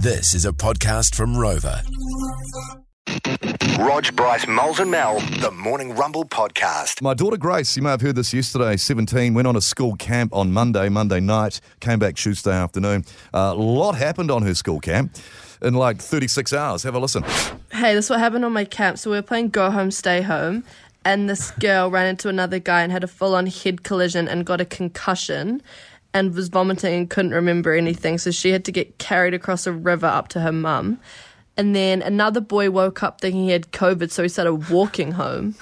This is a podcast from Rova. Rog, Bryce, Moles and Mel, the Morning Rumble podcast. My daughter Grace, you may have heard this yesterday, 17, went on a school camp on Monday, Monday night, came back Tuesday afternoon. Uh, a lot happened on her school camp in like 36 hours. Have a listen. Hey, this is what happened on my camp. So we were playing Go Home, Stay Home, and this girl ran into another guy and had a full on head collision and got a concussion and was vomiting and couldn't remember anything. So she had to get carried across a river up to her mum. And then another boy woke up thinking he had COVID, so he started walking home.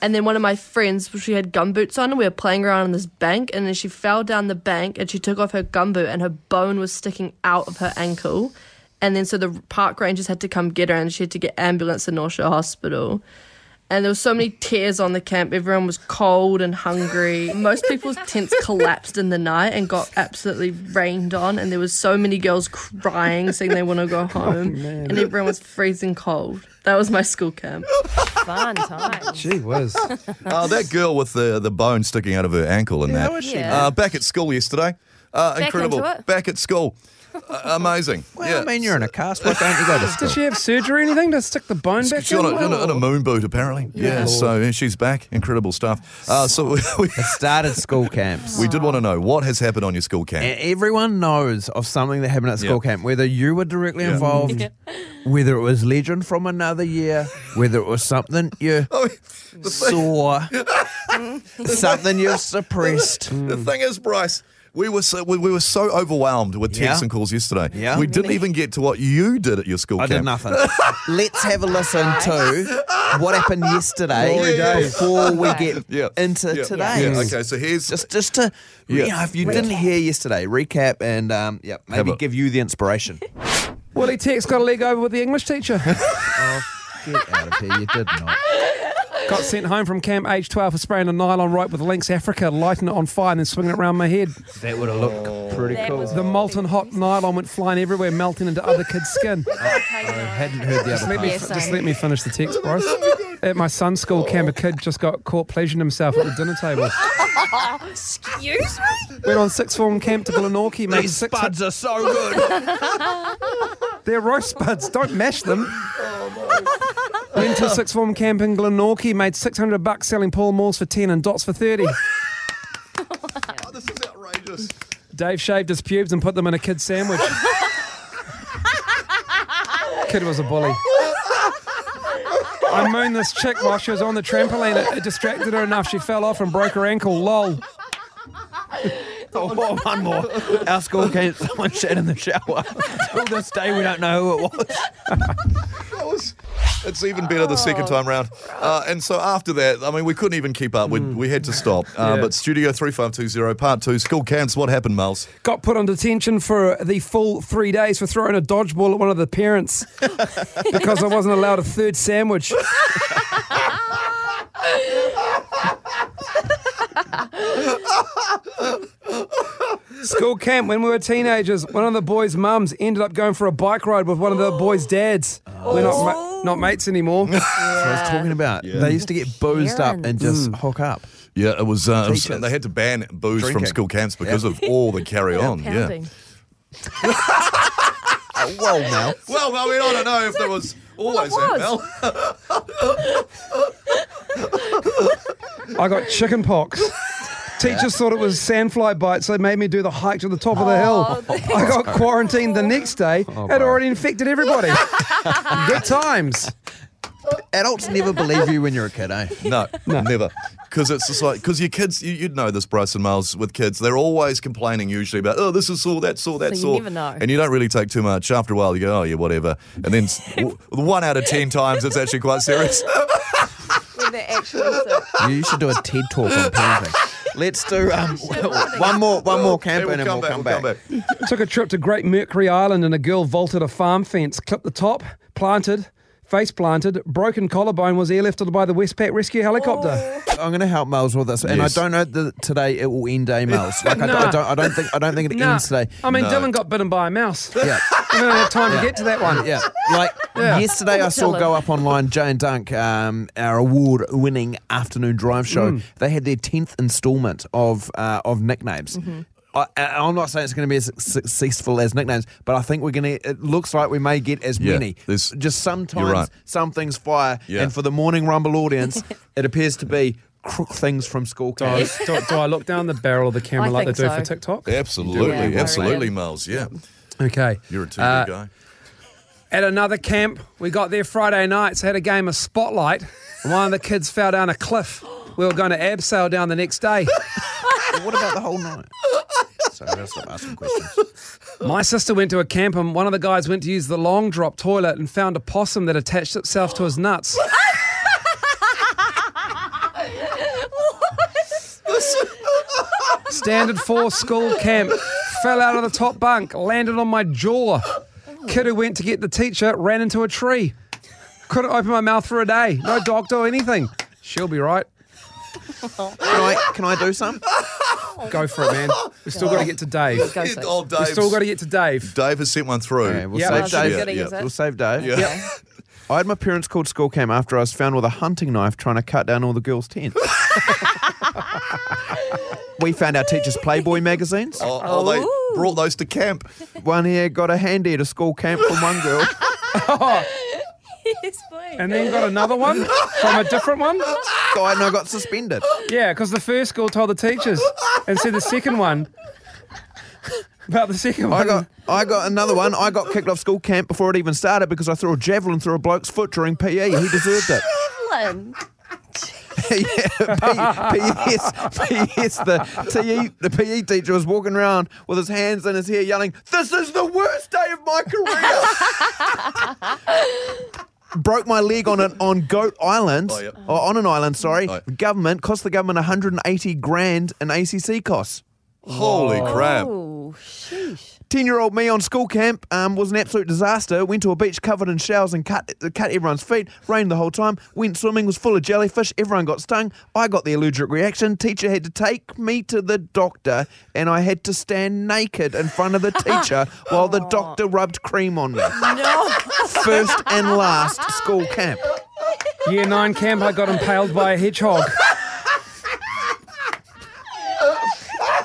And then one of my friends, she had gumboots on, and we were playing around on this bank, and then she fell down the bank and she took off her gumboot, and her bone was sticking out of her ankle. And then so the park rangers had to come get her, and she had to get ambulance to North Hospital. And there was so many tears on the camp. Everyone was cold and hungry. Most people's tents collapsed in the night and got absolutely rained on. And there was so many girls crying, saying they want to go home. and everyone was freezing cold. That was my school camp. Fun time. Gee whiz. Uh, that girl with the, the bone sticking out of her ankle and that. Yeah. Uh, back at school yesterday. Uh, incredible. into it. Back at school. Uh, amazing. Well, yeah. I mean, you're in a cast. Why don't you go to school? Did she have surgery or anything to stick the bone back She's on a, in? in, a, in a moon boot, apparently. Yeah, so yeah, she's back. Incredible stuff. Uh, so we, we, started school camps. we did want to know what has happened on your school camp. And everyone knows of something that happened at school Yeah. camp, whether you were directly Yeah. involved, whether it was legend from another year, whether it was something you Oh, saw, something you suppressed. the thing is, Bryce, we were so we, we were so overwhelmed with texts Yeah. and calls yesterday. Yeah. We didn't even get to what you did at your school I camp. did nothing. Let's have a listen to what happened yesterday Glory days. before we get Yeah. into yeah. today. Yeah. Okay, so here's Just, just to, Yeah. you know, if you didn't hear yesterday, recap and um, yeah, maybe give you the inspiration. Willie Tex got a leg over with the English teacher. Get out of here! You did not. Got sent home from Camp H12 for spraying a nylon rope with Lynx Africa, lighting it on fire and then swinging it around my head. That would have looked pretty That cool. was- The molten hot nylon went flying everywhere, melting into other kids' skin. I hadn't heard the other Let me, Yeah, part. sorry. just let me finish the text, Bryce. Oh at my son's school camp, a kid just got caught pleasuring himself at the dinner table. Excuse me? Went on sixth form camp to Glenorchy, made These six. spuds are so good. They're roast spuds. Don't mash them. Oh Went to sixth form camp in Glenorchy, made 600 bucks selling Pall Malls for 10 and dots for 30. Oh, this is outrageous. Dave shaved his pubes and put them in a kid's sandwich. Kid was a bully. I mooned this chick while she was on the trampoline. It, it distracted her enough. She fell off and broke her ankle. Lol. Oh, oh one more. Our school came, someone shat in the shower. Till this day, we don't know who it was. That was, it's even better the second time round. Uh, and so after that, I mean, we couldn't even keep up. We, we had to stop. Uh, Yeah. But Studio 3520, part two, school camps, what happened, Miles? Got put on detention for the full three days for throwing a dodgeball at one of the parents because I wasn't allowed a third sandwich. School camp when we were teenagers. One of the boys' mums ended up going for a bike ride with one of the boys' dads. We're not ma- not mates anymore. That's what I was talking about. They used to get boozed up and just hook up. Yeah, it was, uh, it was- Teachers. they had to ban booze from Drinking. school camps because of all the carry on. Yeah. Pounding. Oh, well, now. Well, I mean, I don't know if there was always that, Mel. I got chicken pox. Teachers thought it was sandfly bites, so they made me do the hike to the top of the hill. I got quarantined the next day. Had already infected everybody. Good times. Adults never believe you when you're a kid, eh? No, never. Because it's just like, because your kids, you, you'd know this, Bryson Miles, with kids, they're always complaining usually about, oh, this is sore, that's sore, that's you sore. never know. And you don't really take too much. After a while, you go, oh, yeah, whatever. And then s- w- one out of 10 times, it's actually quite serious. When they're actually sick. You should do a TED talk on parenting. Let's do um, one more, one more Yeah, campaign, and we'll come back. Took a trip to Great Mercury Island and a girl vaulted a farm fence, clipped the top, planted, face planted, broken collarbone was airlifted by the Westpac rescue helicopter. I'm going to help Miles with this, and Yes. I don't know that today it will end day, Miles. Like I, don't- I Nah. don't, I don't think, I don't think it Nah. ends today. I mean, No. Dylan got bitten by a mouse. Yeah. We don't have time to get to that one. Yeah, like Yeah. yesterday, I saw go up online. Jay and Dunk, um, our award-winning afternoon drive show, Mm. they had their tenth instalment of uh, of nicknames. Mm-hmm. I, I- I'm not saying it's going to be as successful as nicknames, but I think we're going to. It looks like we may get as Yeah, many. Just sometimes you're right. some things fire, Yeah. and for the morning rumble audience, it appears to be crook things from school Do I, do, do I look down the barrel of the camera I like they think do for. TikTok? Absolutely, Yeah, absolutely, reckon. Miles. Yeah, Okay. you're a TV Uh, guy. At another camp, we got there Friday nights, had a game of Spotlight. and One of the kids fell down a cliff. We were going to abseil down the next day. what about the whole night? Sorry, I'll stop asking questions. My sister went to a camp and one of the guys went to use the long drop toilet and found a possum that attached itself to his nuts. Standard four school camp. Fell out of the top bunk, landed on my jaw. Kid who went to get the teacher ran into a tree. Couldn't open my mouth for a day. No doctor or anything. She'll be right. Can I, can I do some? Go for it, man. We've still got to get to Dave. Go Sid. Oh, We've Dave's- still got to get to Dave. Dave has sent one through. Okay, we'll Yeah, save that's Dave. good, is it? We'll save Dave. Yeah. I had my parents called school camp after I was found with a hunting knife trying to cut down all the girls' tents. we found our teachers' Playboy magazines. Oh, oh, they brought those to camp. One here got a handy at a school camp from one girl. Yes, please. And then got another one from a different one. Guy and I got suspended. Yeah, because the first school told the teachers and said the second one about the second one. I got I got another one. I got kicked off school camp before it even started because I threw a javelin through a bloke's foot during PE. He deserved it. Evelyn. yeah, P- PS, PS, the TE, the PE teacher was walking around with his hands in his hair, yelling, "This is the worst day of my career." Broke my leg on an, on Goat Island, Oh, yep. or on an island. Sorry, Oh. government cost the government 180 grand in ACC costs. Holy crap! Oh, sheesh. 10 year old me on school camp um, was an absolute disaster. Went to a beach covered in shells and cut, cut everyone's feet. Rained the whole time. Went swimming, was full of jellyfish. Everyone got stung. I got the allergic reaction. Teacher had to take me to the doctor, and I had to stand naked in front of the teacher while the doctor rubbed cream on me. No. First and last school camp. Year nine camp, I got impaled by a hedgehog.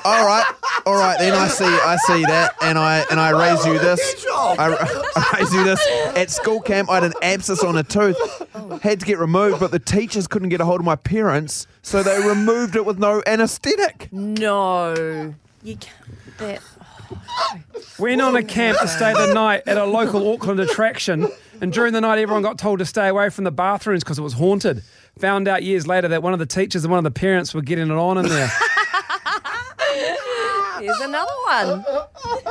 All right, all right. Then I see, I see that, and I and I raise you this. I, I raise you this. At school camp, I had an abscess on a tooth. Had to get removed, but the teachers couldn't get a hold of my parents, so they removed it with no anaesthetic. No. You can't. That. Oh. Went on a oh, camp to stay the night at a local Auckland attraction, and during the night, everyone got told to stay away from the bathrooms because it was haunted. Found out years later that one of the teachers and one of the parents were getting it on in there. Here's another one.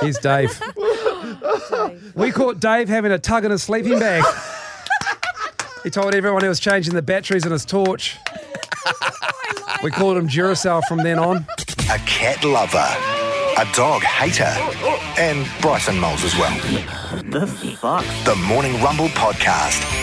Here's Dave. We caught Dave having a tug in his sleeping bag. He told everyone he was changing the batteries in his torch. We called him Duracell from then on. A cat lover, a dog hater, and Bryson Moles as well. The fuck? The Morning Rumble Podcast.